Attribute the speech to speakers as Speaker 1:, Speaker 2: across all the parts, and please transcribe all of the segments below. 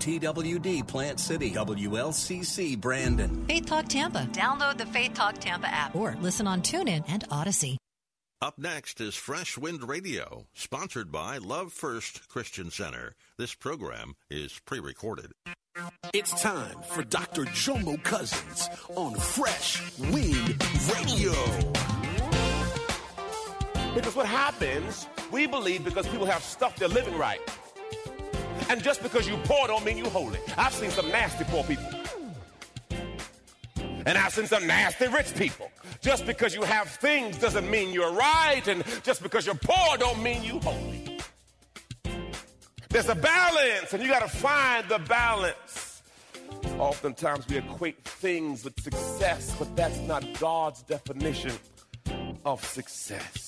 Speaker 1: TWD Plant City, WLCC Brandon.
Speaker 2: Faith Talk Tampa. Download the Faith Talk Tampa app or listen on TuneIn and Odyssey.
Speaker 3: Up next is Fresh Wind Radio, sponsored by Love First Christian Center. This program is pre recorded.
Speaker 4: It's time for Dr. Jomo Cousins on Fresh Wind Radio.
Speaker 5: Because what happens, we believe because people have stuff they're living right. And just because you poor don't mean you holy. I've seen some nasty poor people. And I've seen some nasty rich people. Just because you have things doesn't mean you're right. And just because you're poor don't mean you holy. There's a balance, and you got to find the balance. Oftentimes we equate things with success, but that's not God's definition of success.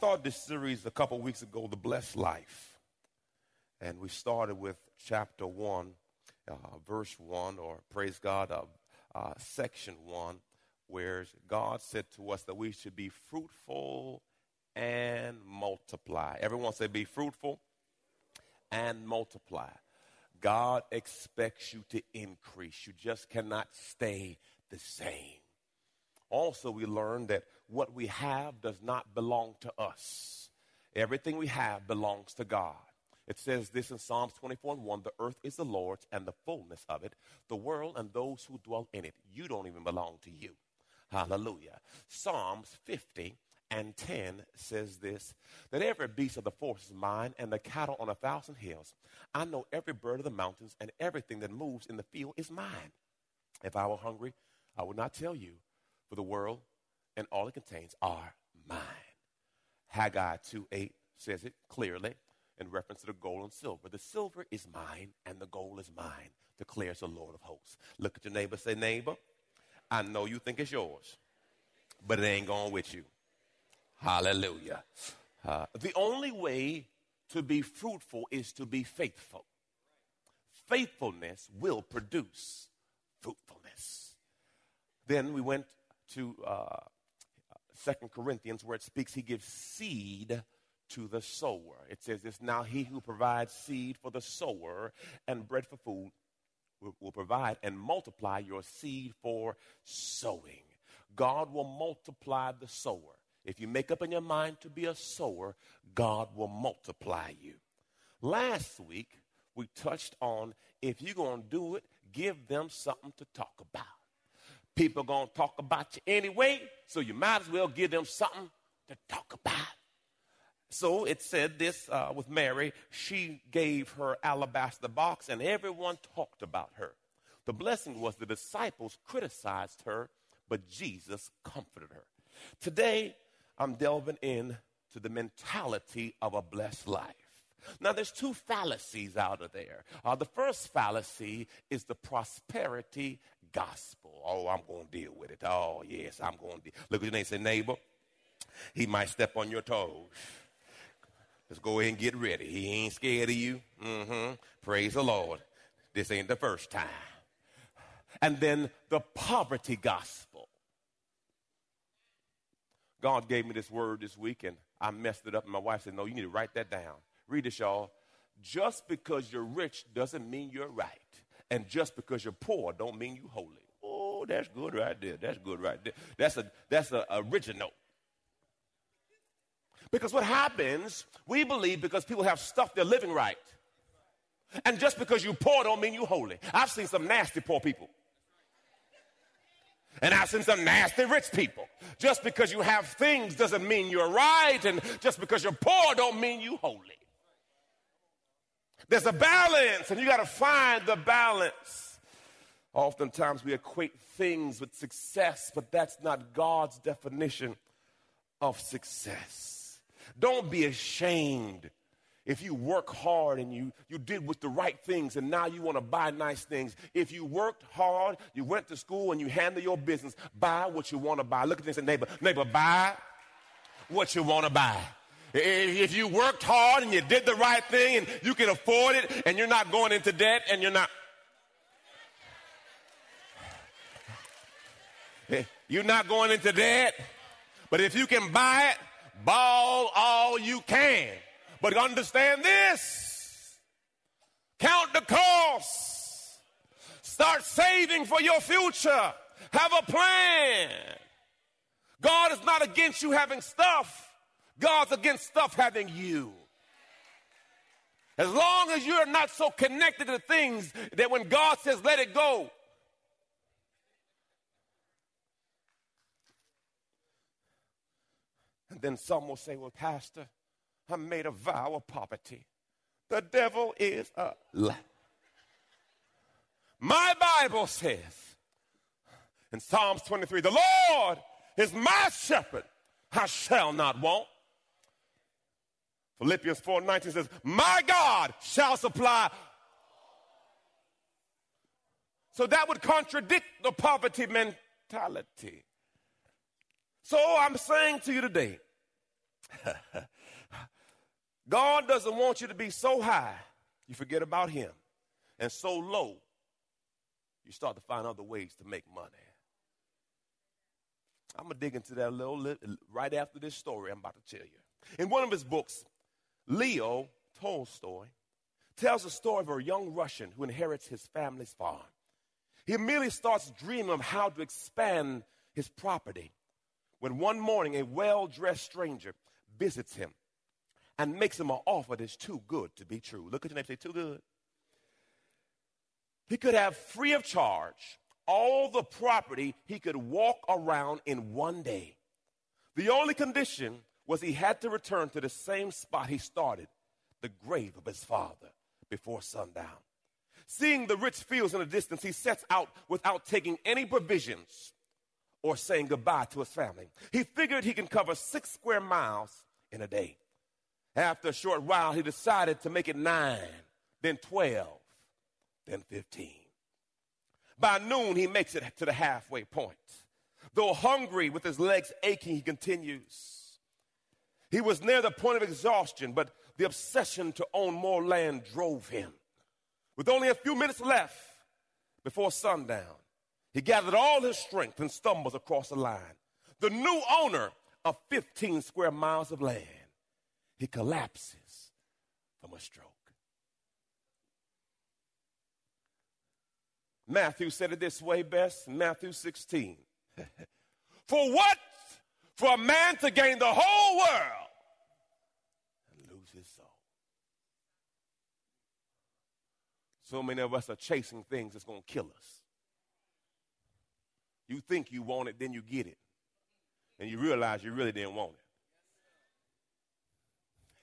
Speaker 5: Started this series a couple weeks ago, The Blessed Life. And we started with chapter 1, uh, verse 1, or praise God, uh, uh, section 1, where God said to us that we should be fruitful and multiply. Everyone say, be fruitful and multiply. God expects you to increase. You just cannot stay the same. Also, we learned that what we have does not belong to us. Everything we have belongs to God. It says this in Psalms 24 and 1 The earth is the Lord's and the fullness of it, the world and those who dwell in it. You don't even belong to you. Hallelujah. Psalms 50 and 10 says this that every beast of the forest is mine, and the cattle on a thousand hills. I know every bird of the mountains, and everything that moves in the field is mine. If I were hungry, I would not tell you, for the world and all it contains are mine. Haggai 2 8 says it clearly in reference to the gold and silver. The silver is mine, and the gold is mine, declares the Lord of hosts. Look at your neighbor, say, Neighbor, I know you think it's yours, but it ain't going with you. Hallelujah. Uh, the only way to be fruitful is to be faithful. Faithfulness will produce fruitfulness. Then we went to uh, Second Corinthians where it speaks, he gives seed to the sower. It says this now he who provides seed for the sower and bread for food will, will provide and multiply your seed for sowing. God will multiply the sower. If you make up in your mind to be a sower, God will multiply you. Last week, we touched on if you're going to do it, give them something to talk about. People going to talk about you anyway, so you might as well give them something to talk about. So it said this uh, with Mary. She gave her alabaster box, and everyone talked about her. The blessing was the disciples criticized her, but Jesus comforted her. Today, I'm delving into the mentality of a blessed life. Now, there's two fallacies out of there. Uh, the first fallacy is the prosperity gospel. Oh, I'm going to deal with it. Oh, yes, I'm going to deal. Look at your name. Say, neighbor. He might step on your toes. Let's go ahead and get ready. He ain't scared of you. Mm-hmm. Praise the Lord. This ain't the first time. And then the poverty gospel. God gave me this word this week, and I messed it up. And my wife said, No, you need to write that down. Read this, y'all. Just because you're rich doesn't mean you're right. And just because you're poor don't mean you're holy. Oh, that's good right there. That's good right there. That's a that's a original. Because what happens, we believe because people have stuff they're living right. And just because you're poor don't mean you're holy. I've seen some nasty poor people. And I've seen some nasty rich people. Just because you have things doesn't mean you're right. And just because you're poor don't mean you holy. There's a balance, and you got to find the balance. Oftentimes we equate things with success, but that's not God's definition of success. Don't be ashamed if you work hard and you, you did with the right things and now you want to buy nice things. If you worked hard, you went to school and you handle your business, buy what you want to buy. Look at this neighbor, neighbor, buy what you want to buy. If you worked hard and you did the right thing and you can afford it and you're not going into debt and you're not. Eh, you're not going into debt, but if you can buy it, ball all you can. But understand this count the cost, start saving for your future, have a plan. God is not against you having stuff. God's against stuff having you. As long as you're not so connected to things that when God says let it go, and then some will say, Well, Pastor, I made a vow of poverty. The devil is a lie. My Bible says in Psalms 23 the Lord is my shepherd, I shall not want. Philippians 4 19 says, My God shall supply. So that would contradict the poverty mentality. So I'm saying to you today, God doesn't want you to be so high you forget about Him, and so low you start to find other ways to make money. I'm going to dig into that a little right after this story I'm about to tell you. In one of his books, Leo Tolstoy tells the story of a young Russian who inherits his family's farm. He immediately starts dreaming of how to expand his property when one morning a well dressed stranger visits him and makes him an offer that's too good to be true. Look at your name say, too good. He could have free of charge all the property he could walk around in one day. The only condition was he had to return to the same spot he started, the grave of his father, before sundown. Seeing the rich fields in the distance, he sets out without taking any provisions or saying goodbye to his family. He figured he can cover six square miles in a day. After a short while, he decided to make it nine, then 12, then 15. By noon, he makes it to the halfway point. Though hungry, with his legs aching, he continues. He was near the point of exhaustion, but the obsession to own more land drove him. With only a few minutes left before sundown, he gathered all his strength and stumbles across the line. The new owner of 15 square miles of land, he collapses from a stroke. Matthew said it this way best, Matthew 16. For what for a man to gain the whole world and lose his soul. So many of us are chasing things that's going to kill us. You think you want it, then you get it. And you realize you really didn't want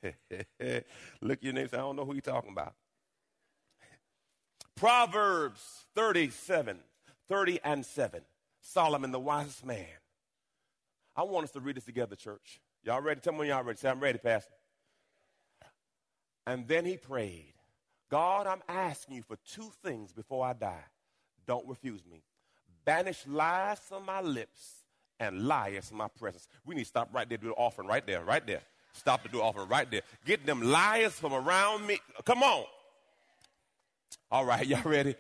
Speaker 5: it. Look your name say, I don't know who you're talking about. Proverbs 37, 30 and 7. Solomon, the wisest man, I want us to read this together, church. Y'all ready? Tell me when y'all ready. Say, I'm ready, Pastor. And then he prayed, God, I'm asking you for two things before I die. Don't refuse me. Banish lies from my lips and liars from my presence. We need to stop right there, do the offering right there, right there. Stop to do the offering right there. Get them liars from around me. Come on. All right, y'all ready?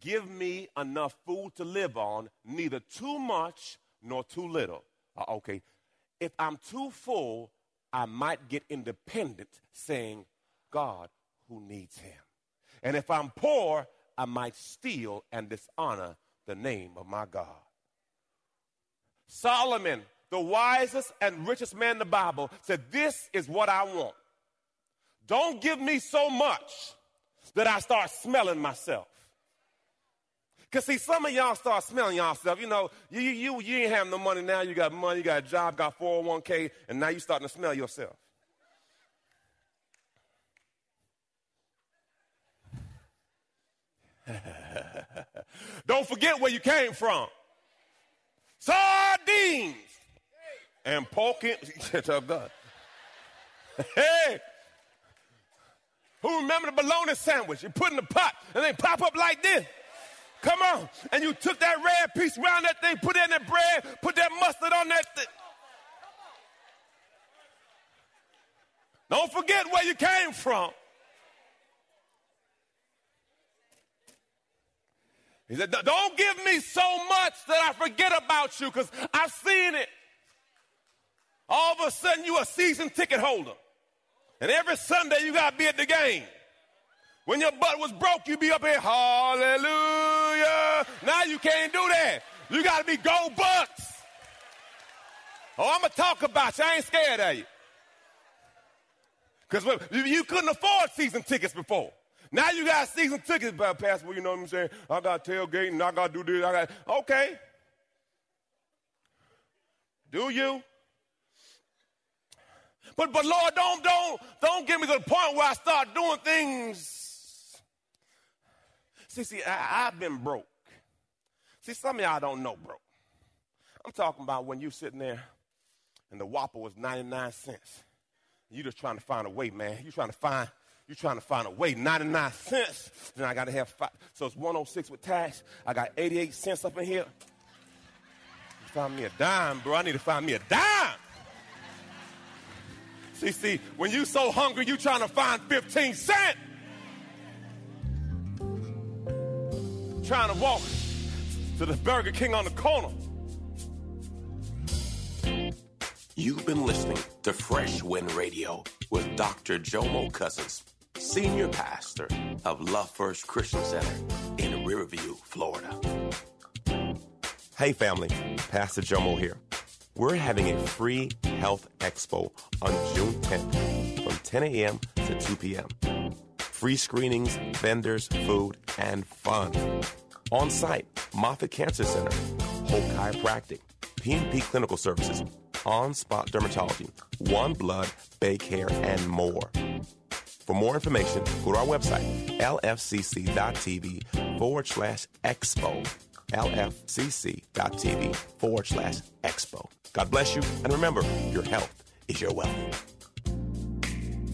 Speaker 5: Give me enough food to live on, neither too much nor too little Uh, okay, if I'm too full, I might get independent saying, God, who needs him? And if I'm poor, I might steal and dishonor the name of my God. Solomon, the wisest and richest man in the Bible, said, This is what I want. Don't give me so much that I start smelling myself. Because, see, some of y'all start smelling yourself. You know, you, you, you ain't have no money now. You got money, you got a job, got 401k, and now you starting to smell yourself. Don't forget where you came from. Sardines and pork. In, God. hey, who remember the bologna sandwich? You put in the pot and they pop up like this. Come on. And you took that red piece around that thing, put it in that bread, put that mustard on that thing. Don't forget where you came from. He said, Don't give me so much that I forget about you because I've seen it. All of a sudden, you a season ticket holder. And every Sunday, you got to be at the game. When your butt was broke, you'd be up here, hallelujah. Now you can't do that. You got to be gold Bucks. Oh, I'm going to talk about you. I ain't scared of you. Because you couldn't afford season tickets before. Now you got season tickets, by Pastor. Well, you know what I'm saying? I got tailgating, I got to do this. I got, okay. Do you? But, but Lord, don't, don't, don't get me to the point where I start doing things See, see, I, have been broke. See, some of y'all don't know bro. I'm talking about when you sitting there and the Whopper was 99 cents. You just trying to find a way, man. You trying to find, you trying to find a way. 99 cents. Then I got to have five. So it's 106 with tax. I got 88 cents up in here. You find me a dime, bro. I need to find me a dime. See, see, when you so hungry, you trying to find 15 cents. trying to walk to the Burger King on the corner.
Speaker 6: You've been listening to Fresh Wind Radio with Dr. Jomo Cousins, Senior Pastor of Love First Christian Center in Riverview, Florida.
Speaker 7: Hey, family, Pastor Jomo here. We're having a free health expo on June 10th from 10 a.m. to 2 p.m. Free screenings, vendors, food, and fun. On site, Moffitt Cancer Center, Hope Chiropractic, PNP Clinical Services, On Spot Dermatology, One Blood, BayCare, and more. For more information, go to our website, lfcc.tv forward slash expo. lfcc.tv forward slash expo. God bless you, and remember, your health is your wealth.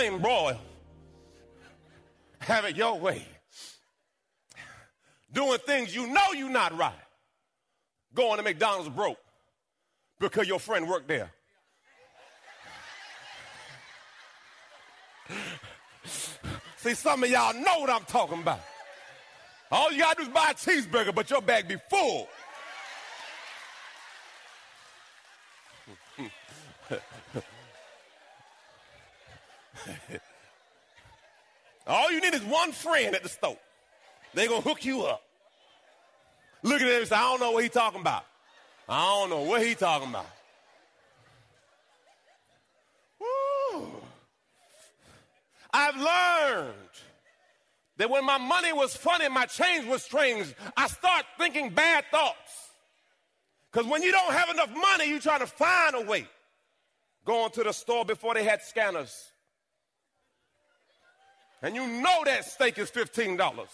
Speaker 5: Plain broil. Have it your way. Doing things you know you're not right. Going to McDonald's broke because your friend worked there. See, some of y'all know what I'm talking about. All you gotta do is buy a cheeseburger, but your bag be full. All you need is one friend at the store. They're going to hook you up. Look at him and say, I don't know what he's talking about. I don't know what he's talking about. Woo. I've learned that when my money was funny, my change was strange, I start thinking bad thoughts. Because when you don't have enough money, you're trying to find a way going to the store before they had scanners. And you know that steak is $15.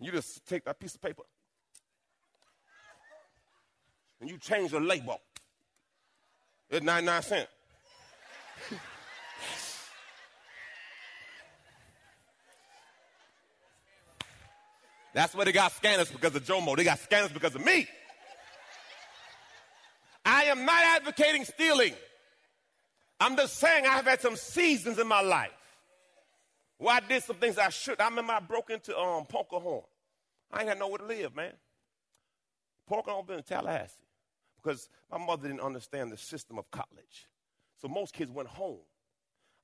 Speaker 5: You just take that piece of paper and you change the label. It's 99 cents. That's why they got scanners because of Jomo. They got scanners because of me. I am not advocating stealing. I'm just saying I have had some seasons in my life where I did some things I should. I remember I broke into um, Horn. I ain't had nowhere to live, man. Horn been in Tallahassee because my mother didn't understand the system of college. So most kids went home.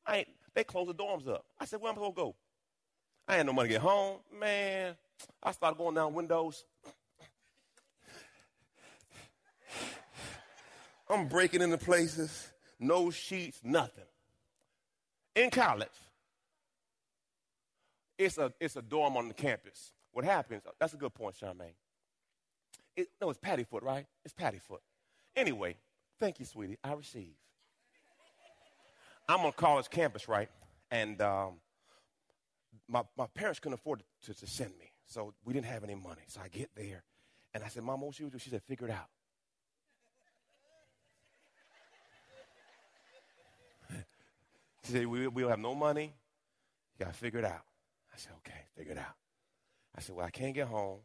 Speaker 5: I ain't, they closed the dorms up. I said, where am I supposed to go? I had no money to get home. Man, I started going down windows. I'm breaking into places, no sheets, nothing. In college, it's a, it's a dorm on the campus. What happens, that's a good point, Charmaine. It, no, it's Paddyfote, right? It's Paddyfote. Anyway, thank you, sweetie. I receive. I'm on college campus, right? And um, my, my parents couldn't afford to, to send me. So we didn't have any money. So I get there, and I said, Mom, what should we do? She said, figure it out. she said, we, we'll have no money. You got to figure it out. I said, okay, figure it out. I said, well, I can't get home.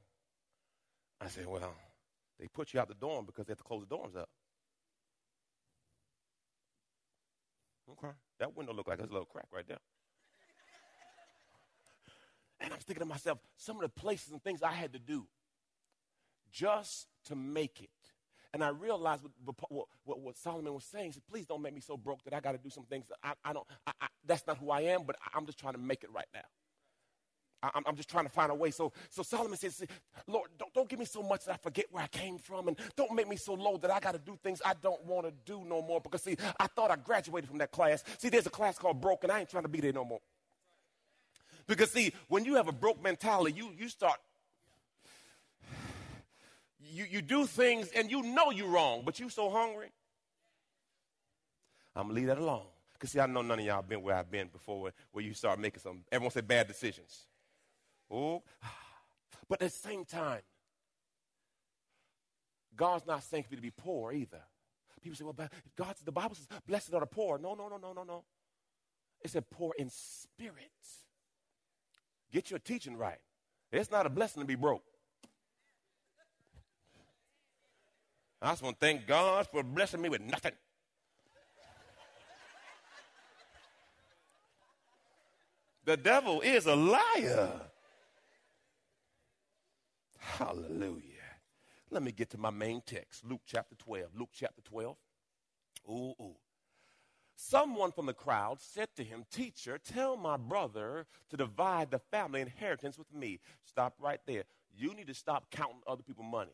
Speaker 5: I said, well, they put you out the dorm because they have to close the dorms up. Okay. That window looked like there's a little crack right there. And I'm thinking to myself, some of the places and things I had to do just to make it. And I realized what, what, what, what Solomon was saying. He said, please don't make me so broke that I got to do some things that I, I don't, I, I, that's not who I am, but I'm just trying to make it right now. I, I'm just trying to find a way. So, so Solomon says, Lord, don't, don't give me so much that I forget where I came from, and don't make me so low that I got to do things I don't want to do no more. Because, see, I thought I graduated from that class. See, there's a class called Broken. I ain't trying to be there no more. Because, see, when you have a broke mentality, you, you start, you, you do things and you know you're wrong, but you so hungry. I'm to leave that alone. Because, see, I know none of y'all been where I've been before, where, where you start making some, everyone say bad decisions. Oh, but at the same time, God's not saying for you to be poor either. People say, well, God, the Bible says, blessed are the poor. No, no, no, no, no, no. It said poor in spirit. Get your teaching right. It's not a blessing to be broke. I just want to thank God for blessing me with nothing. The devil is a liar. Hallelujah. Let me get to my main text Luke chapter 12. Luke chapter 12. Ooh, ooh. Someone from the crowd said to him, Teacher, tell my brother to divide the family inheritance with me. Stop right there. You need to stop counting other people's money.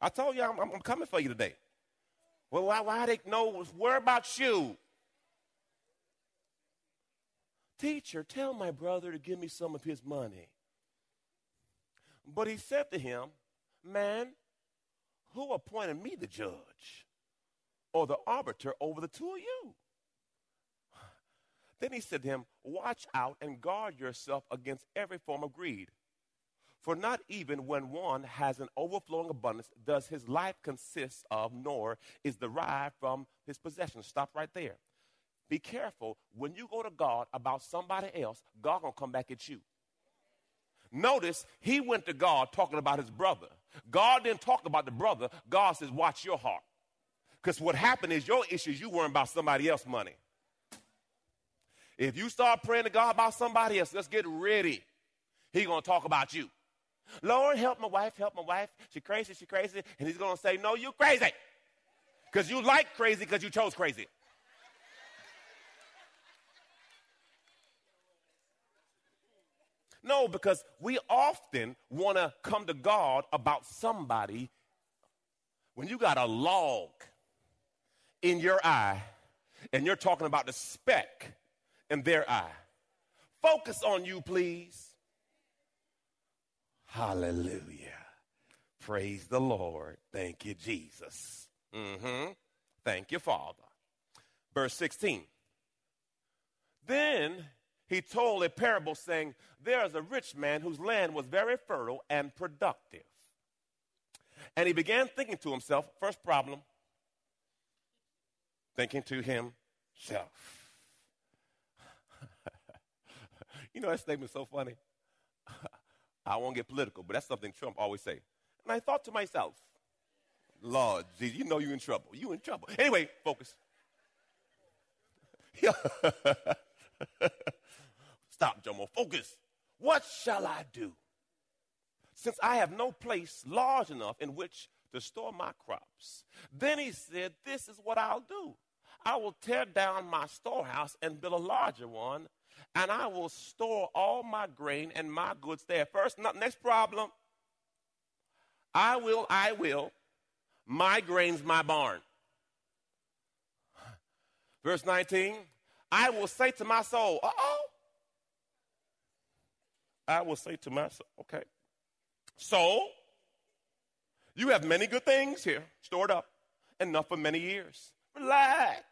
Speaker 5: I told you I'm, I'm, coming for you today. Well, why, why they know? Where about you? Teacher, tell my brother to give me some of his money. But he said to him, Man, who appointed me the judge or the arbiter over the two of you? Then he said to him, Watch out and guard yourself against every form of greed. For not even when one has an overflowing abundance does his life consist of, nor is derived from his possessions. Stop right there. Be careful when you go to God about somebody else, God gonna come back at you. Notice he went to God talking about his brother. God didn't talk about the brother. God says, watch your heart. Because what happened is your issues, you worrying about somebody else's money. If you start praying to God about somebody else, let's get ready. He gonna talk about you. Lord, help my wife, help my wife. She crazy, she crazy. And he's gonna say, No, you crazy. Because you like crazy because you chose crazy. No, because we often want to come to God about somebody when you got a log in your eye and you're talking about the speck in their eye. Focus on you, please. Hallelujah. Praise the Lord. Thank you, Jesus. Mm-hmm. Thank you, Father. Verse 16. Then he told a parable saying, There is a rich man whose land was very fertile and productive. And he began thinking to himself, first problem, thinking to himself. you know, that statement's so funny. I won't get political, but that's something Trump always say. And I thought to myself, Lord Jesus, you know you're in trouble. You in trouble. Anyway, focus. Stop, Jomo. Focus. What shall I do? Since I have no place large enough in which to store my crops. Then he said, This is what I'll do. I will tear down my storehouse and build a larger one, and I will store all my grain and my goods there. First, next problem. I will, I will. My grain's my barn. Verse 19. I will say to my soul, uh oh. I will say to myself, okay. So, you have many good things here stored up, enough for many years. Relax,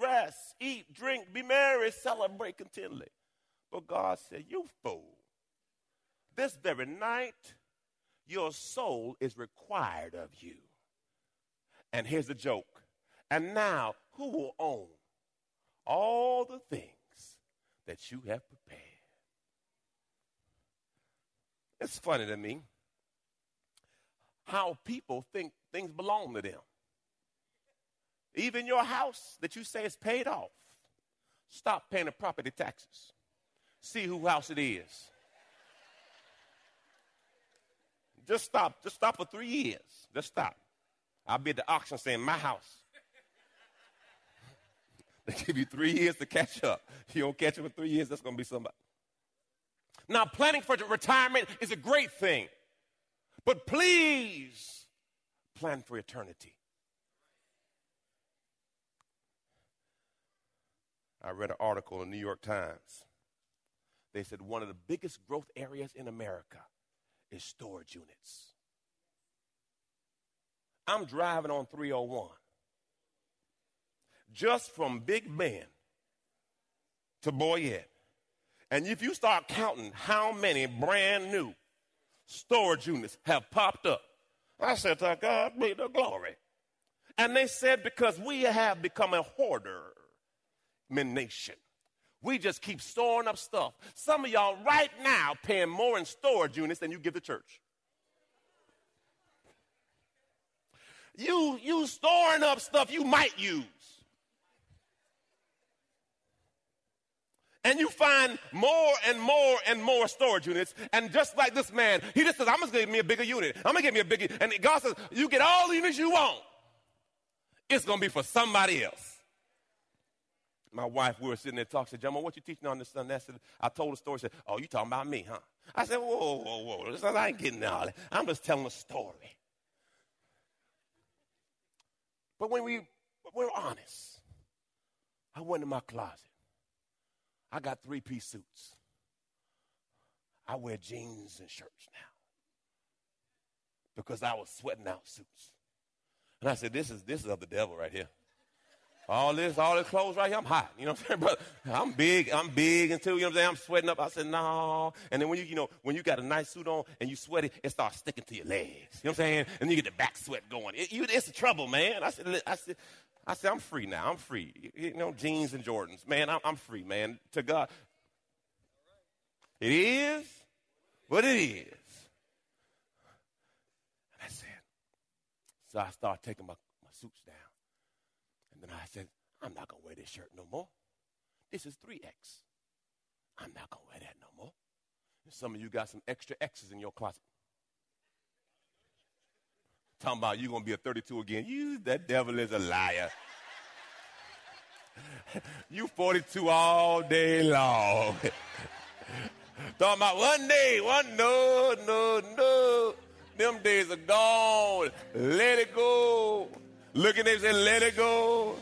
Speaker 5: rest, eat, drink, be merry, celebrate continually. But God said, You fool. This very night, your soul is required of you. And here's the joke. And now, who will own all the things that you have prepared? It's funny to me how people think things belong to them. Even your house that you say is paid off, stop paying the property taxes. See whose house it is. Just stop. Just stop for three years. Just stop. I'll be at the auction saying, my house. they give you three years to catch up. If You don't catch up in three years, that's going to be somebody. Now, planning for retirement is a great thing. But please plan for eternity. I read an article in the New York Times. They said one of the biggest growth areas in America is storage units. I'm driving on 301. Just from Big Bend to Boyette. And if you start counting how many brand new storage units have popped up. I said, to God be the glory. And they said, because we have become a hoarder nation. We just keep storing up stuff. Some of y'all right now paying more in storage units than you give the church. You you storing up stuff you might use. And you find more and more and more storage units. And just like this man, he just says, I'm just to give me a bigger unit. I'm to give me a bigger, and God says, you get all the units you want. It's to be for somebody else. My wife, we were sitting there talking, said, Jomo, what you teaching on this Sunday? I said, I told the story, said, oh, you talking about me, huh? I said, whoa, whoa, whoa, I ain't getting all that. I'm just telling a story. But when we, we're honest, I went in my closet. I got three piece suits. I wear jeans and shirts now because I was sweating out suits. And I said, This is this is of the devil right here. All this, all this clothes right here, I'm hot. You know what I'm saying? I'm big, I'm big until, you know what I'm saying? I'm sweating up. I said, no. And then when you, you know, when you got a nice suit on and you sweat it, it starts sticking to your legs. You know what I'm saying? And you get the back sweat going. It, you, it's a trouble, man. I said, I said, I said, I'm free now. I'm free. You know, jeans and Jordans. Man, I'm, I'm free, man. To God. It is what it is. And I said, so I started taking my, my suits down. And then I said, I'm not going to wear this shirt no more. This is 3X. I'm not going to wear that no more. And some of you got some extra X's in your closet. Talking about you gonna be a 32 again. You, that devil is a liar. you 42 all day long. Talking about one day, one no, no, no. Them days are gone. Let it go. Look at them and let it go.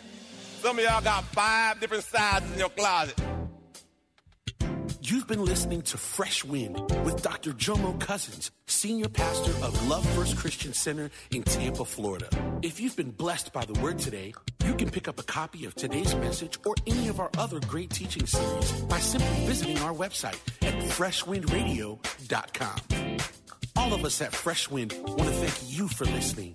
Speaker 5: Some of y'all got five different sizes in your closet.
Speaker 4: You've been listening to Fresh Wind with Dr. Jomo Cousins, Senior Pastor of Love First Christian Center in Tampa, Florida. If you've been blessed by the word today, you can pick up a copy of today's message or any of our other great teaching series by simply visiting our website at freshwindradio.com. All of us at Fresh Wind want to thank you for listening